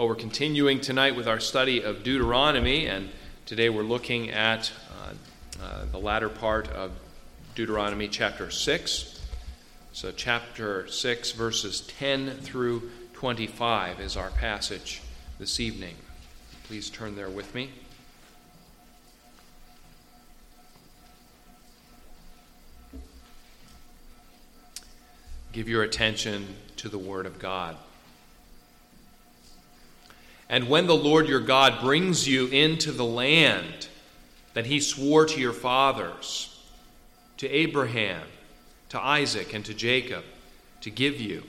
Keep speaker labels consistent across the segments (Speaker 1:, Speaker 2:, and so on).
Speaker 1: Well, we're continuing tonight with our study of Deuteronomy, and today we're looking at uh, uh, the latter part of Deuteronomy chapter 6. So, chapter 6, verses 10 through 25 is our passage this evening. Please turn there with me. Give your attention to the Word of God. And when the Lord your God brings you into the land that he swore to your fathers, to Abraham, to Isaac, and to Jacob, to give you,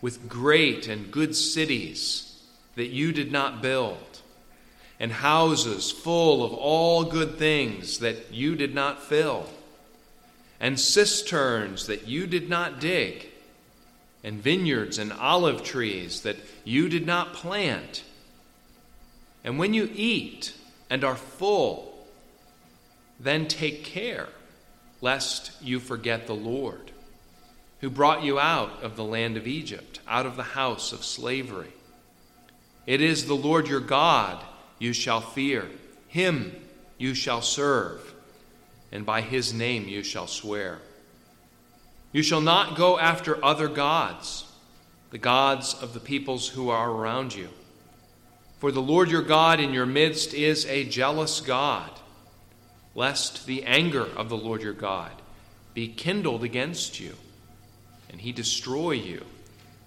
Speaker 1: with great and good cities that you did not build, and houses full of all good things that you did not fill, and cisterns that you did not dig, and vineyards and olive trees that you did not plant and when you eat and are full, then take care lest you forget the Lord, who brought you out of the land of Egypt, out of the house of slavery. It is the Lord your God you shall fear, him you shall serve, and by his name you shall swear. You shall not go after other gods, the gods of the peoples who are around you for the Lord your God in your midst is a jealous God, lest the anger of the Lord your God be kindled against you, and he destroy you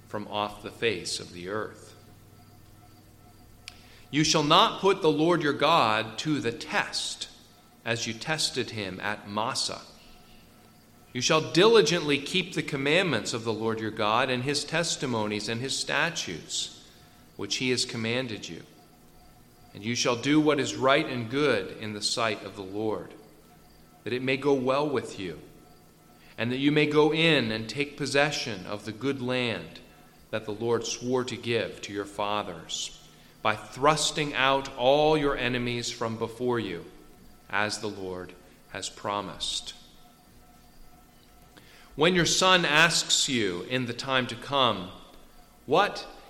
Speaker 1: from off the face of the earth. You shall not put the Lord your God to the test as you tested him at Massah. You shall diligently keep the commandments of the Lord your God and his testimonies and his statutes which he has commanded you. And you shall do what is right and good in the sight of the Lord, that it may go well with you, and that you may go in and take possession of the good land that the Lord swore to give to your fathers, by thrusting out all your enemies from before you, as the Lord has promised. When your son asks you in the time to come, What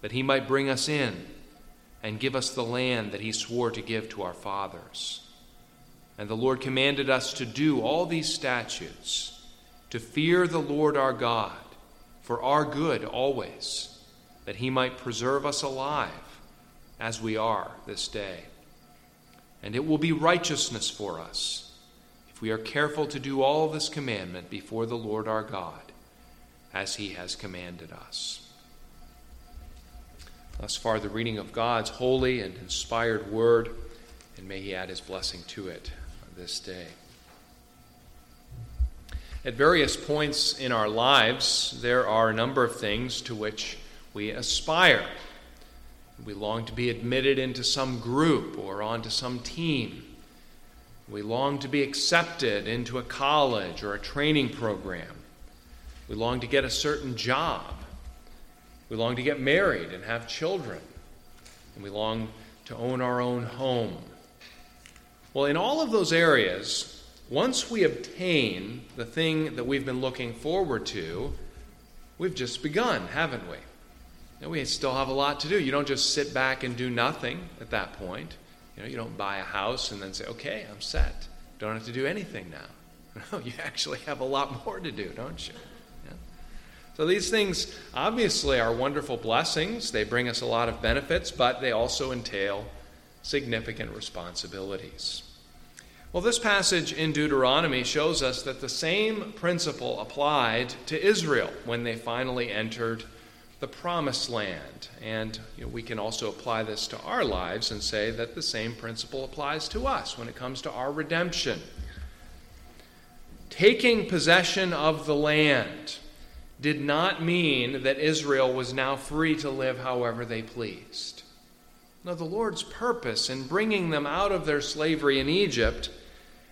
Speaker 1: that he might bring us in and give us the land that he swore to give to our fathers. And the Lord commanded us to do all these statutes, to fear the Lord our God for our good always, that he might preserve us alive as we are this day. And it will be righteousness for us if we are careful to do all this commandment before the Lord our God, as he has commanded us. Thus far, the reading of God's holy and inspired word, and may He add His blessing to it this day. At various points in our lives, there are a number of things to which we aspire. We long to be admitted into some group or onto some team. We long to be accepted into a college or a training program. We long to get a certain job. We long to get married and have children. And we long to own our own home. Well, in all of those areas, once we obtain the thing that we've been looking forward to, we've just begun, haven't we? We still have a lot to do. You don't just sit back and do nothing at that point. You know, you don't buy a house and then say, okay, I'm set. Don't have to do anything now. No, you actually have a lot more to do, don't you? So these things obviously are wonderful blessings. They bring us a lot of benefits, but they also entail significant responsibilities. Well, this passage in Deuteronomy shows us that the same principle applied to Israel when they finally entered the promised land. And you know, we can also apply this to our lives and say that the same principle applies to us when it comes to our redemption. Taking possession of the land did not mean that Israel was now free to live however they pleased. Now, the Lord's purpose in bringing them out of their slavery in Egypt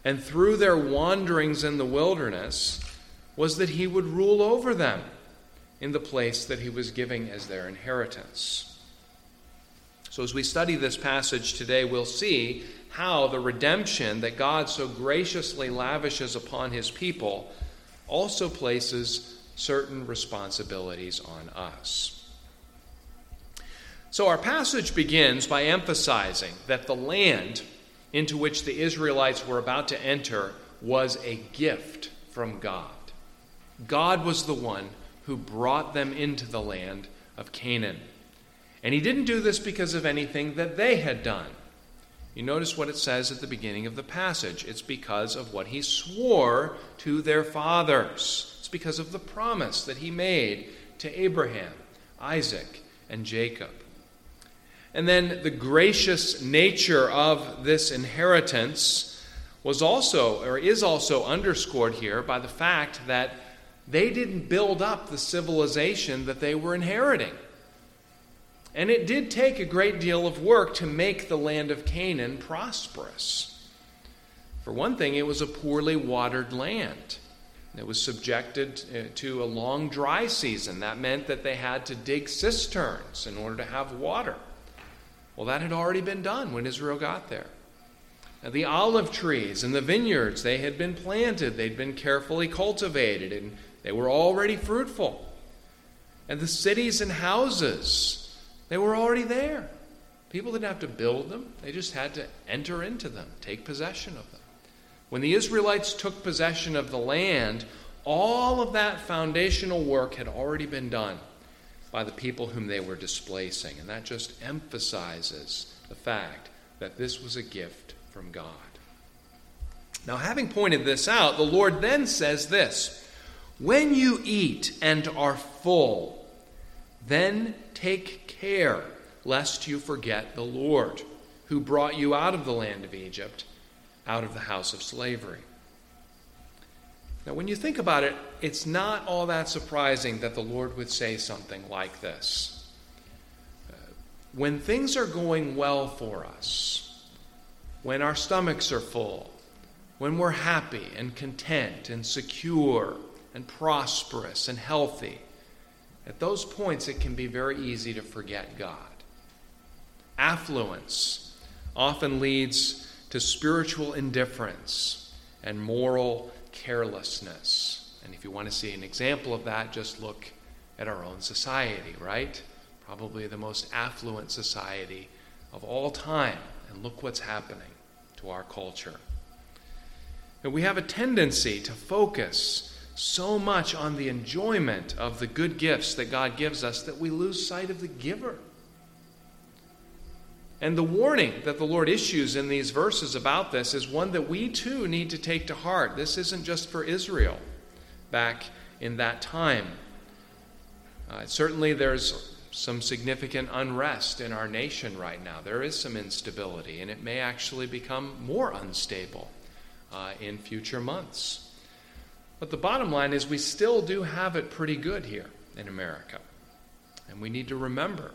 Speaker 1: and through their wanderings in the wilderness was that He would rule over them in the place that He was giving as their inheritance. So, as we study this passage today, we'll see how the redemption that God so graciously lavishes upon His people also places certain responsibilities on us. So, our passage begins by emphasizing that the land into which the Israelites were about to enter was a gift from God. God was the one who brought them into the land of Canaan. And he didn't do this because of anything that they had done. You notice what it says at the beginning of the passage. It's because of what he swore to their fathers. It's because of the promise that he made to Abraham, Isaac, and Jacob. And then the gracious nature of this inheritance was also, or is also, underscored here by the fact that they didn't build up the civilization that they were inheriting. And it did take a great deal of work to make the land of Canaan prosperous. For one thing, it was a poorly watered land. It was subjected uh, to a long dry season. That meant that they had to dig cisterns in order to have water. Well, that had already been done when Israel got there. Now, the olive trees and the vineyards, they had been planted, they'd been carefully cultivated, and they were already fruitful. And the cities and houses, they were already there. People didn't have to build them, they just had to enter into them, take possession of them. When the Israelites took possession of the land, all of that foundational work had already been done by the people whom they were displacing. And that just emphasizes the fact that this was a gift from God. Now, having pointed this out, the Lord then says this When you eat and are full, then take care lest you forget the Lord, who brought you out of the land of Egypt, out of the house of slavery. Now, when you think about it, it's not all that surprising that the Lord would say something like this. Uh, when things are going well for us, when our stomachs are full, when we're happy and content and secure and prosperous and healthy, at those points it can be very easy to forget God. Affluence often leads to spiritual indifference and moral carelessness. And if you want to see an example of that, just look at our own society, right? Probably the most affluent society of all time. And look what's happening to our culture. And we have a tendency to focus so much on the enjoyment of the good gifts that God gives us that we lose sight of the giver. And the warning that the Lord issues in these verses about this is one that we too need to take to heart. This isn't just for Israel back in that time. Uh, certainly, there's some significant unrest in our nation right now. There is some instability, and it may actually become more unstable uh, in future months. But the bottom line is, we still do have it pretty good here in America. And we need to remember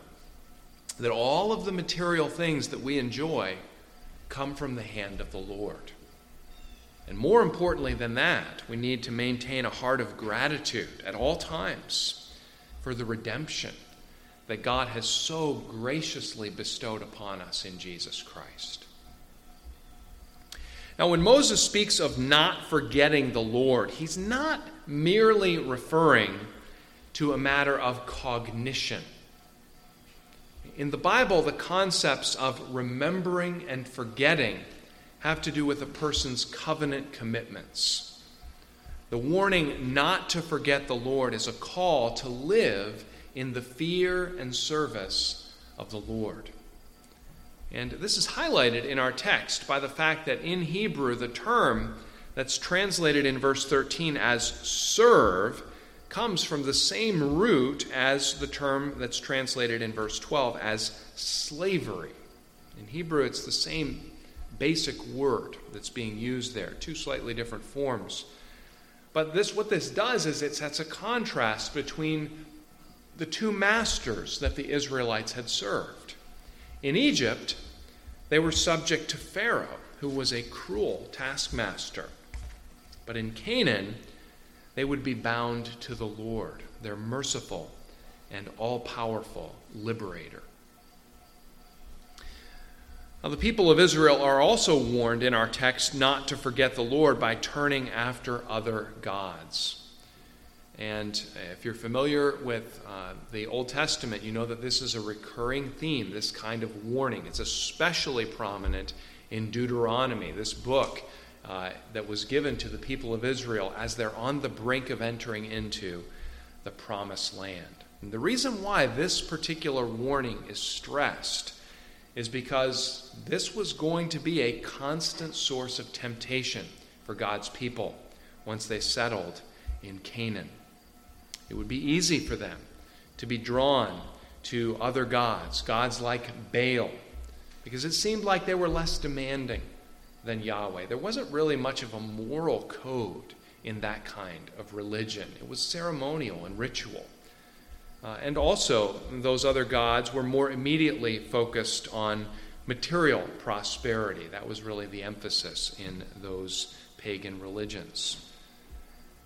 Speaker 1: that all of the material things that we enjoy come from the hand of the Lord. And more importantly than that, we need to maintain a heart of gratitude at all times for the redemption that God has so graciously bestowed upon us in Jesus Christ. Now, when Moses speaks of not forgetting the Lord, he's not merely referring to a matter of cognition in the Bible, the concepts of remembering and forgetting have to do with a person's covenant commitments. The warning not to forget the Lord is a call to live in the fear and service of the Lord. And this is highlighted in our text by the fact that in Hebrew, the term that's translated in verse 13 as serve comes from the same root as the term that's translated in verse 12 as slavery. In Hebrew, it's the same basic word that's being used there, two slightly different forms. But this, what this does is it sets a contrast between the two masters that the Israelites had served. In Egypt, they were subject to Pharaoh, who was a cruel taskmaster. But in Canaan, they would be bound to the Lord, their merciful and all powerful liberator. Now, the people of Israel are also warned in our text not to forget the Lord by turning after other gods. And if you're familiar with uh, the Old Testament, you know that this is a recurring theme, this kind of warning. It's especially prominent in Deuteronomy, this book uh, that was given to the people of Israel as they're on the brink of entering into the promised land. And the reason why this particular warning is stressed is because this was going to be a constant source of temptation for God's people once they settled in Canaan. It would be easy for them to be drawn to other gods, gods like Baal, because it seemed like they were less demanding than Yahweh. There wasn't really much of a moral code in that kind of religion, it was ceremonial and ritual. Uh, and also, those other gods were more immediately focused on material prosperity. That was really the emphasis in those pagan religions.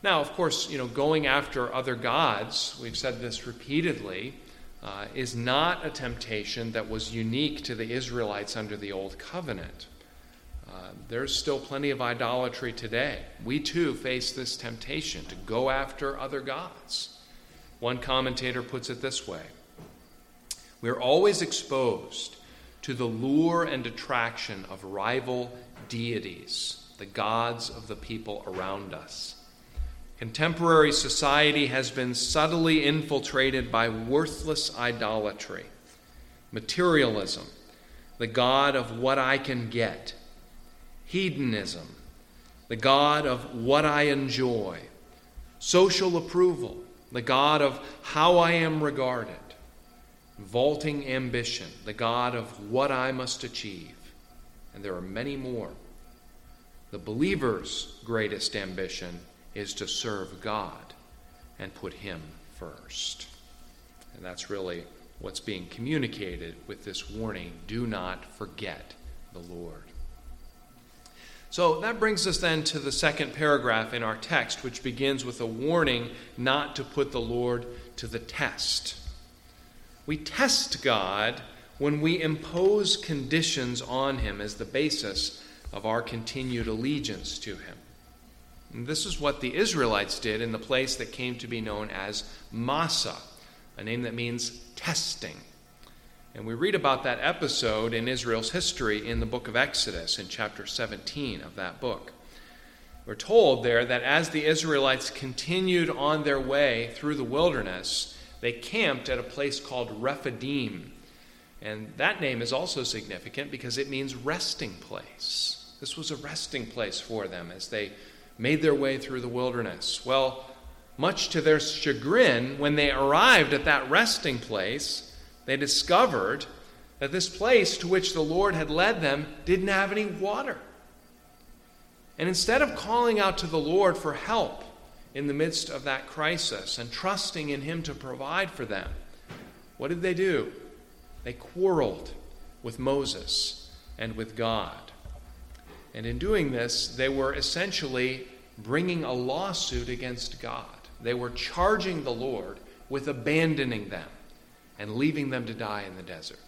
Speaker 1: Now, of course, you know, going after other gods, we've said this repeatedly, uh, is not a temptation that was unique to the Israelites under the Old Covenant. Uh, there's still plenty of idolatry today. We too face this temptation to go after other gods. One commentator puts it this way We're always exposed to the lure and attraction of rival deities, the gods of the people around us. Contemporary society has been subtly infiltrated by worthless idolatry, materialism, the God of what I can get, hedonism, the God of what I enjoy, social approval, the God of how I am regarded, vaulting ambition, the God of what I must achieve. And there are many more. The believer's greatest ambition is to serve God and put Him first. And that's really what's being communicated with this warning do not forget the Lord. So that brings us then to the second paragraph in our text, which begins with a warning not to put the Lord to the test. We test God when we impose conditions on Him as the basis of our continued allegiance to Him. And this is what the Israelites did in the place that came to be known as Massah, a name that means testing. And we read about that episode in Israel's history in the book of Exodus, in chapter 17 of that book. We're told there that as the Israelites continued on their way through the wilderness, they camped at a place called Rephidim. And that name is also significant because it means resting place. This was a resting place for them as they made their way through the wilderness. Well, much to their chagrin, when they arrived at that resting place, they discovered that this place to which the Lord had led them didn't have any water. And instead of calling out to the Lord for help in the midst of that crisis and trusting in Him to provide for them, what did they do? They quarreled with Moses and with God. And in doing this, they were essentially bringing a lawsuit against God. They were charging the Lord with abandoning them and leaving them to die in the desert.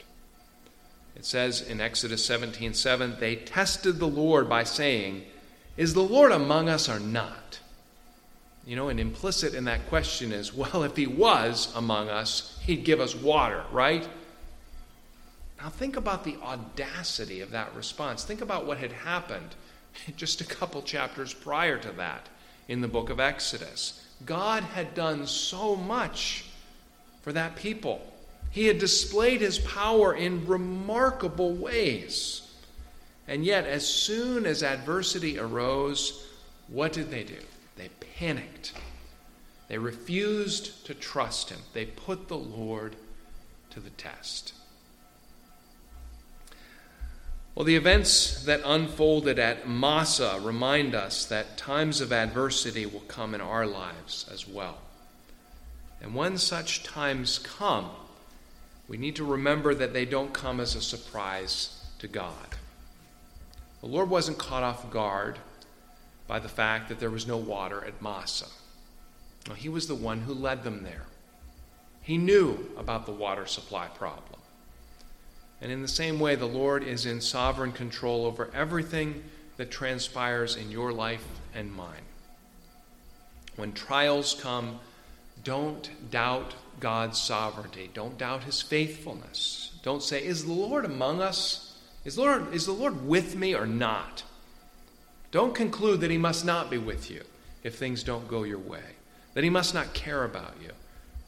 Speaker 1: It says in Exodus 17 7, they tested the Lord by saying, Is the Lord among us or not? You know, and implicit in that question is, well, if he was among us, he'd give us water, right? Now think about the audacity of that response. Think about what had happened just a couple chapters prior to that in the book of Exodus. God had done so much for that people. He had displayed his power in remarkable ways. And yet, as soon as adversity arose, what did they do? They panicked. They refused to trust him. They put the Lord to the test. Well, the events that unfolded at Massah remind us that times of adversity will come in our lives as well. And when such times come, we need to remember that they don't come as a surprise to God. The Lord wasn't caught off guard by the fact that there was no water at Massah. No, he was the one who led them there. He knew about the water supply problem. And in the same way, the Lord is in sovereign control over everything that transpires in your life and mine. When trials come, don't doubt God's sovereignty. Don't doubt his faithfulness. Don't say, Is the Lord among us? Is, Lord, is the Lord with me or not? Don't conclude that he must not be with you if things don't go your way, that he must not care about you,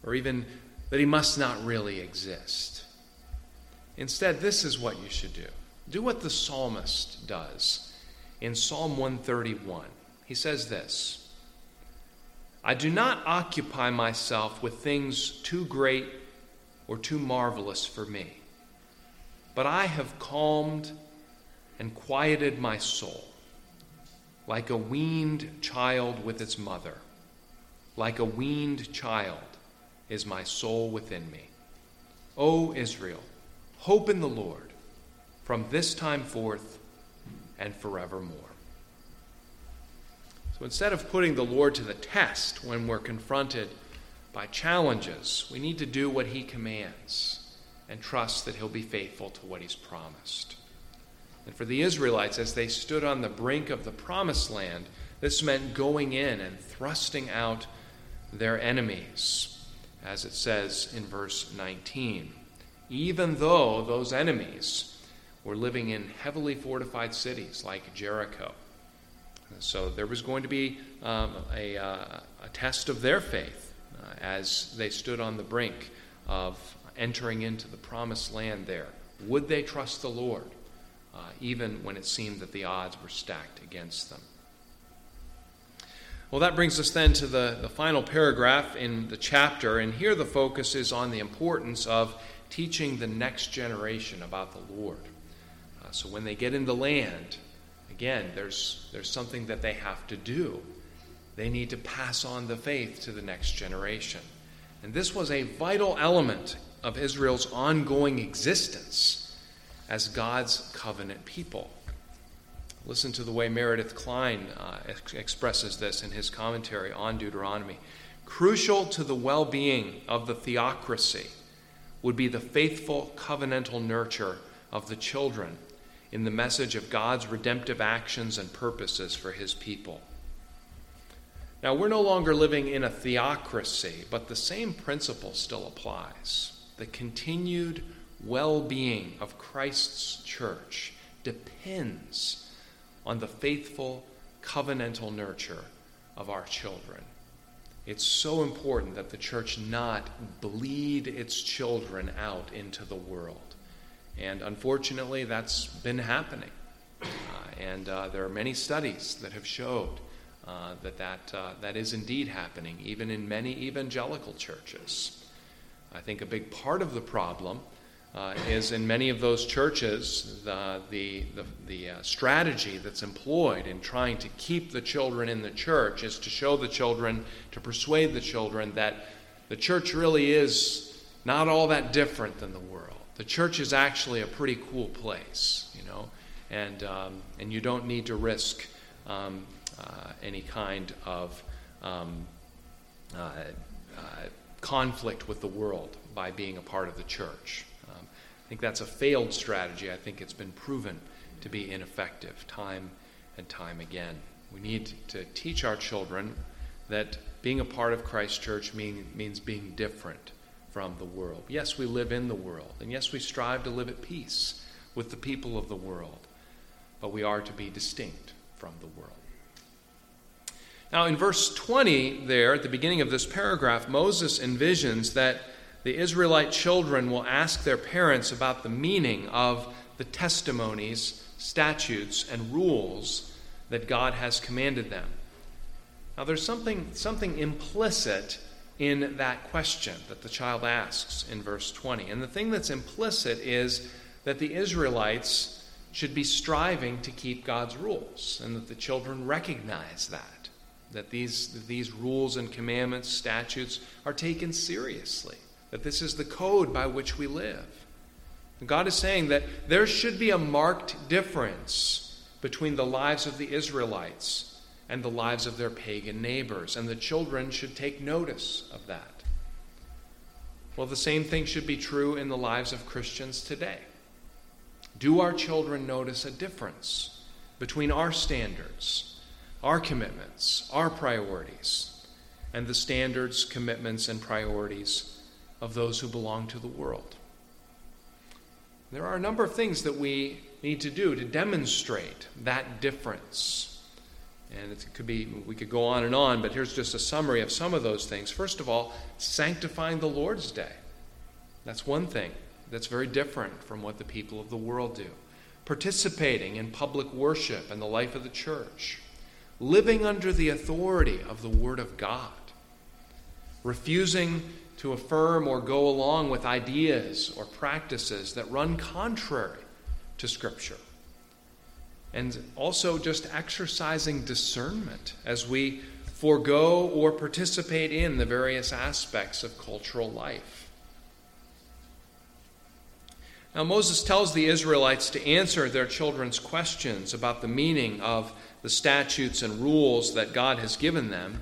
Speaker 1: or even that he must not really exist. Instead, this is what you should do do what the psalmist does in Psalm 131. He says this I do not occupy myself with things too great or too marvelous for me, but I have calmed and quieted my soul like a weaned child with its mother. Like a weaned child is my soul within me. O Israel, hope in the Lord from this time forth and forevermore. So instead of putting the Lord to the test when we're confronted by challenges, we need to do what He commands and trust that He'll be faithful to what He's promised. And for the Israelites, as they stood on the brink of the promised land, this meant going in and thrusting out their enemies, as it says in verse 19 even though those enemies were living in heavily fortified cities like Jericho. So there was going to be um, a, uh, a, test of their faith uh, as they stood on the brink of entering into the promised land there. Would they trust the Lord, uh, even when it seemed that the odds were stacked against them? Well, that brings us then to the, the final paragraph in the chapter, and here the focus is on the importance of teaching the next generation about the Lord. Uh, so when they get in the land, again, there's, there's something that they have to do. They need to pass on the faith to the next generation. And this was a vital element of Israel's ongoing existence as God's covenant people. Listen to the way Meredith Kline uh, ex- expresses this in his commentary on Deuteronomy. Crucial to the well being of the theocracy would be the faithful covenantal nurture of the children in the message of God's redemptive actions and purposes for his people. Now, we're no longer living in a theocracy, but the same principle still applies. The continued well being of Christ's church depends on the faithful covenantal nurture of our children. It's so important that the church not bleed its children out into the world. And unfortunately, that's been happening. Uh, and uh, there are many studies that have showed uh, that that, uh, that is indeed happening, even in many evangelical churches. I think a big part of the problem uh, is in many of those churches, the, the, the, the uh, strategy that's employed in trying to keep the children in the church is to show the children, to persuade the children that the church really is not all that different than the world. The church is actually a pretty cool place, you know, and, um, and you don't need to risk um, uh, any kind of um, uh, uh conflict with the world by being a part of the church I think that's a failed strategy. I think it's been proven to be ineffective time and time again. We need to teach our children that being a part of Christ Church mean, means being different from the world. Yes, we live in the world, and yes, we strive to live at peace with the people of the world, but we are to be distinct from the world. Now, in verse 20, there, at the beginning of this paragraph, Moses envisions that the Israelite children will ask their parents about the meaning of the testimonies, statutes, and rules that God has commanded them. Now, there's something, something implicit in that question that the child asks in verse 20. And the thing that's implicit is that the Israelites should be striving to keep God's rules, and that the children recognize that, that these, these rules and commandments, statutes, are taken seriously that this is the code by which we live. God is saying that there should be a marked difference between the lives of the Israelites and the lives of their pagan neighbors, and the children should take notice of that. Well, the same thing should be true in the lives of Christians today. Do our children notice a difference between our standards, our commitments, our priorities, and the standards, commitments, and priorities of those who belong to the world? There are a number of things that we need to do to demonstrate that difference. And it could be, we could go on and on, but here's just a summary of some of those things. First of all, sanctifying the Lord's Day. That's one thing that's very different from what the people of the world do. Participating in public worship and the life of the church. Living under the authority of the Word of God. Refusing to affirm or go along with ideas or practices that run contrary to Scripture. And also just exercising discernment as we forego or participate in the various aspects of cultural life. Now, Moses tells the Israelites to answer their children's questions about the meaning of the statutes and rules that God has given them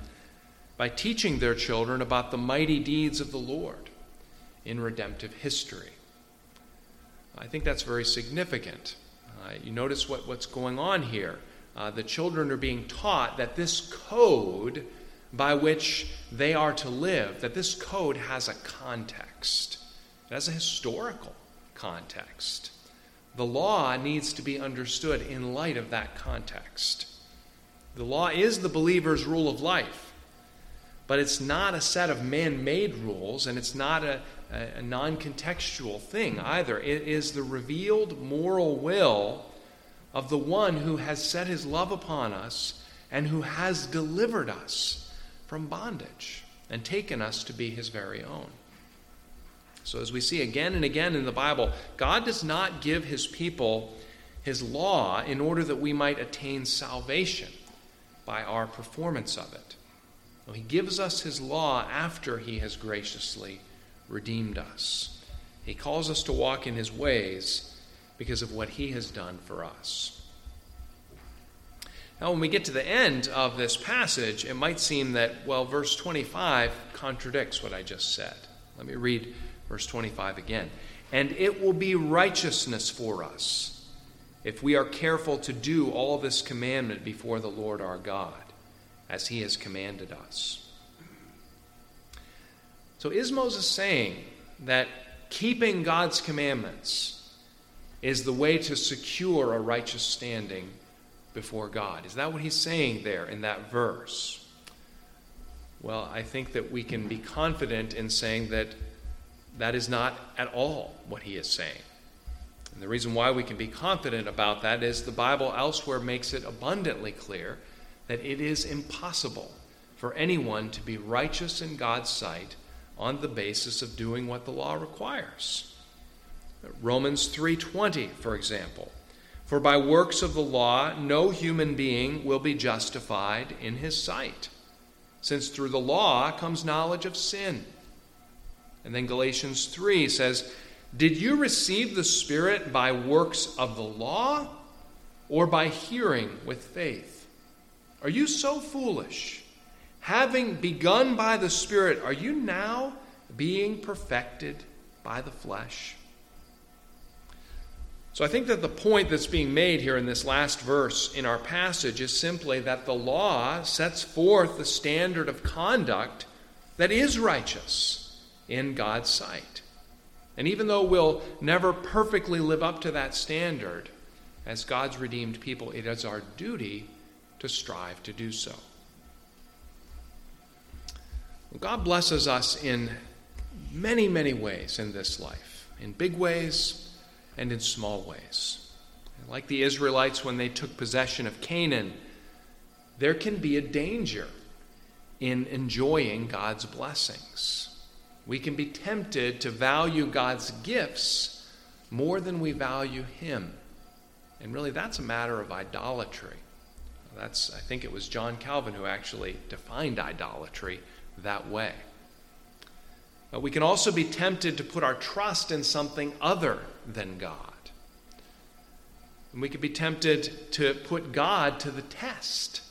Speaker 1: by teaching their children about the mighty deeds of the Lord in redemptive history. I think that's very significant. Uh, you notice what, what's going on here. Uh, the children are being taught that this code by which they are to live, that this code has a context, it has a historical context. The law needs to be understood in light of that context. The law is the believer's rule of life but it's not a set of man made rules, and it's not a, a, a non contextual thing either. It is the revealed moral will of the one who has set his love upon us and who has delivered us from bondage and taken us to be his very own. So, as we see again and again in the Bible, God does not give his people his law in order that we might attain salvation by our performance of it. He gives us his law after he has graciously redeemed us. He calls us to walk in his ways because of what he has done for us. Now, when we get to the end of this passage, it might seem that, well, verse 25 contradicts what I just said. Let me read verse 25 again. And it will be righteousness for us if we are careful to do all this commandment before the Lord our God as he has commanded us. So, is Moses saying that keeping God's commandments is the way to secure a righteous standing before God? Is that what he's saying there in that verse? Well, I think that we can be confident in saying that that is not at all what he is saying. And the reason why we can be confident about that is the Bible elsewhere makes it abundantly clear that it is impossible for anyone to be righteous in God's sight on the basis of doing what the law requires. Romans 3:20 for example for by works of the law no human being will be justified in his sight since through the law comes knowledge of sin. And then Galatians 3 says did you receive the spirit by works of the law or by hearing with faith? Are you so foolish? Having begun by the Spirit, are you now being perfected by the flesh? So I think that the point that's being made here in this last verse in our passage is simply that the law sets forth the standard of conduct that is righteous in God's sight. And even though we'll never perfectly live up to that standard, as God's redeemed people, it is our duty to strive to do so. God blesses us in many, many ways in this life, in big ways and in small ways. Like the Israelites when they took possession of Canaan, there can be a danger in enjoying God's blessings. We can be tempted to value God's gifts more than we value Him. And really, that's a matter of idolatry. That's, I think it was John Calvin who actually defined idolatry that way. Uh, we can also be tempted to put our trust in something other than God. And we could be tempted to put God to the test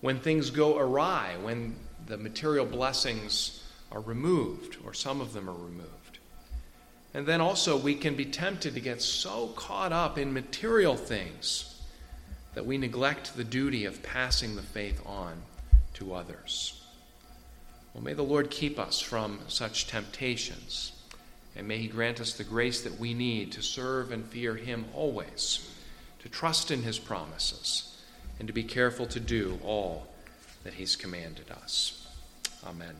Speaker 1: when things go awry, when the material blessings are removed, or some of them are removed. And then also, we can be tempted to get so caught up in material things that we neglect the duty of passing the faith on to others. Well, may the Lord keep us from such temptations, and may He grant us the grace that we need to serve and fear Him always, to trust in His promises, and to be careful to do all that He's commanded us. Amen.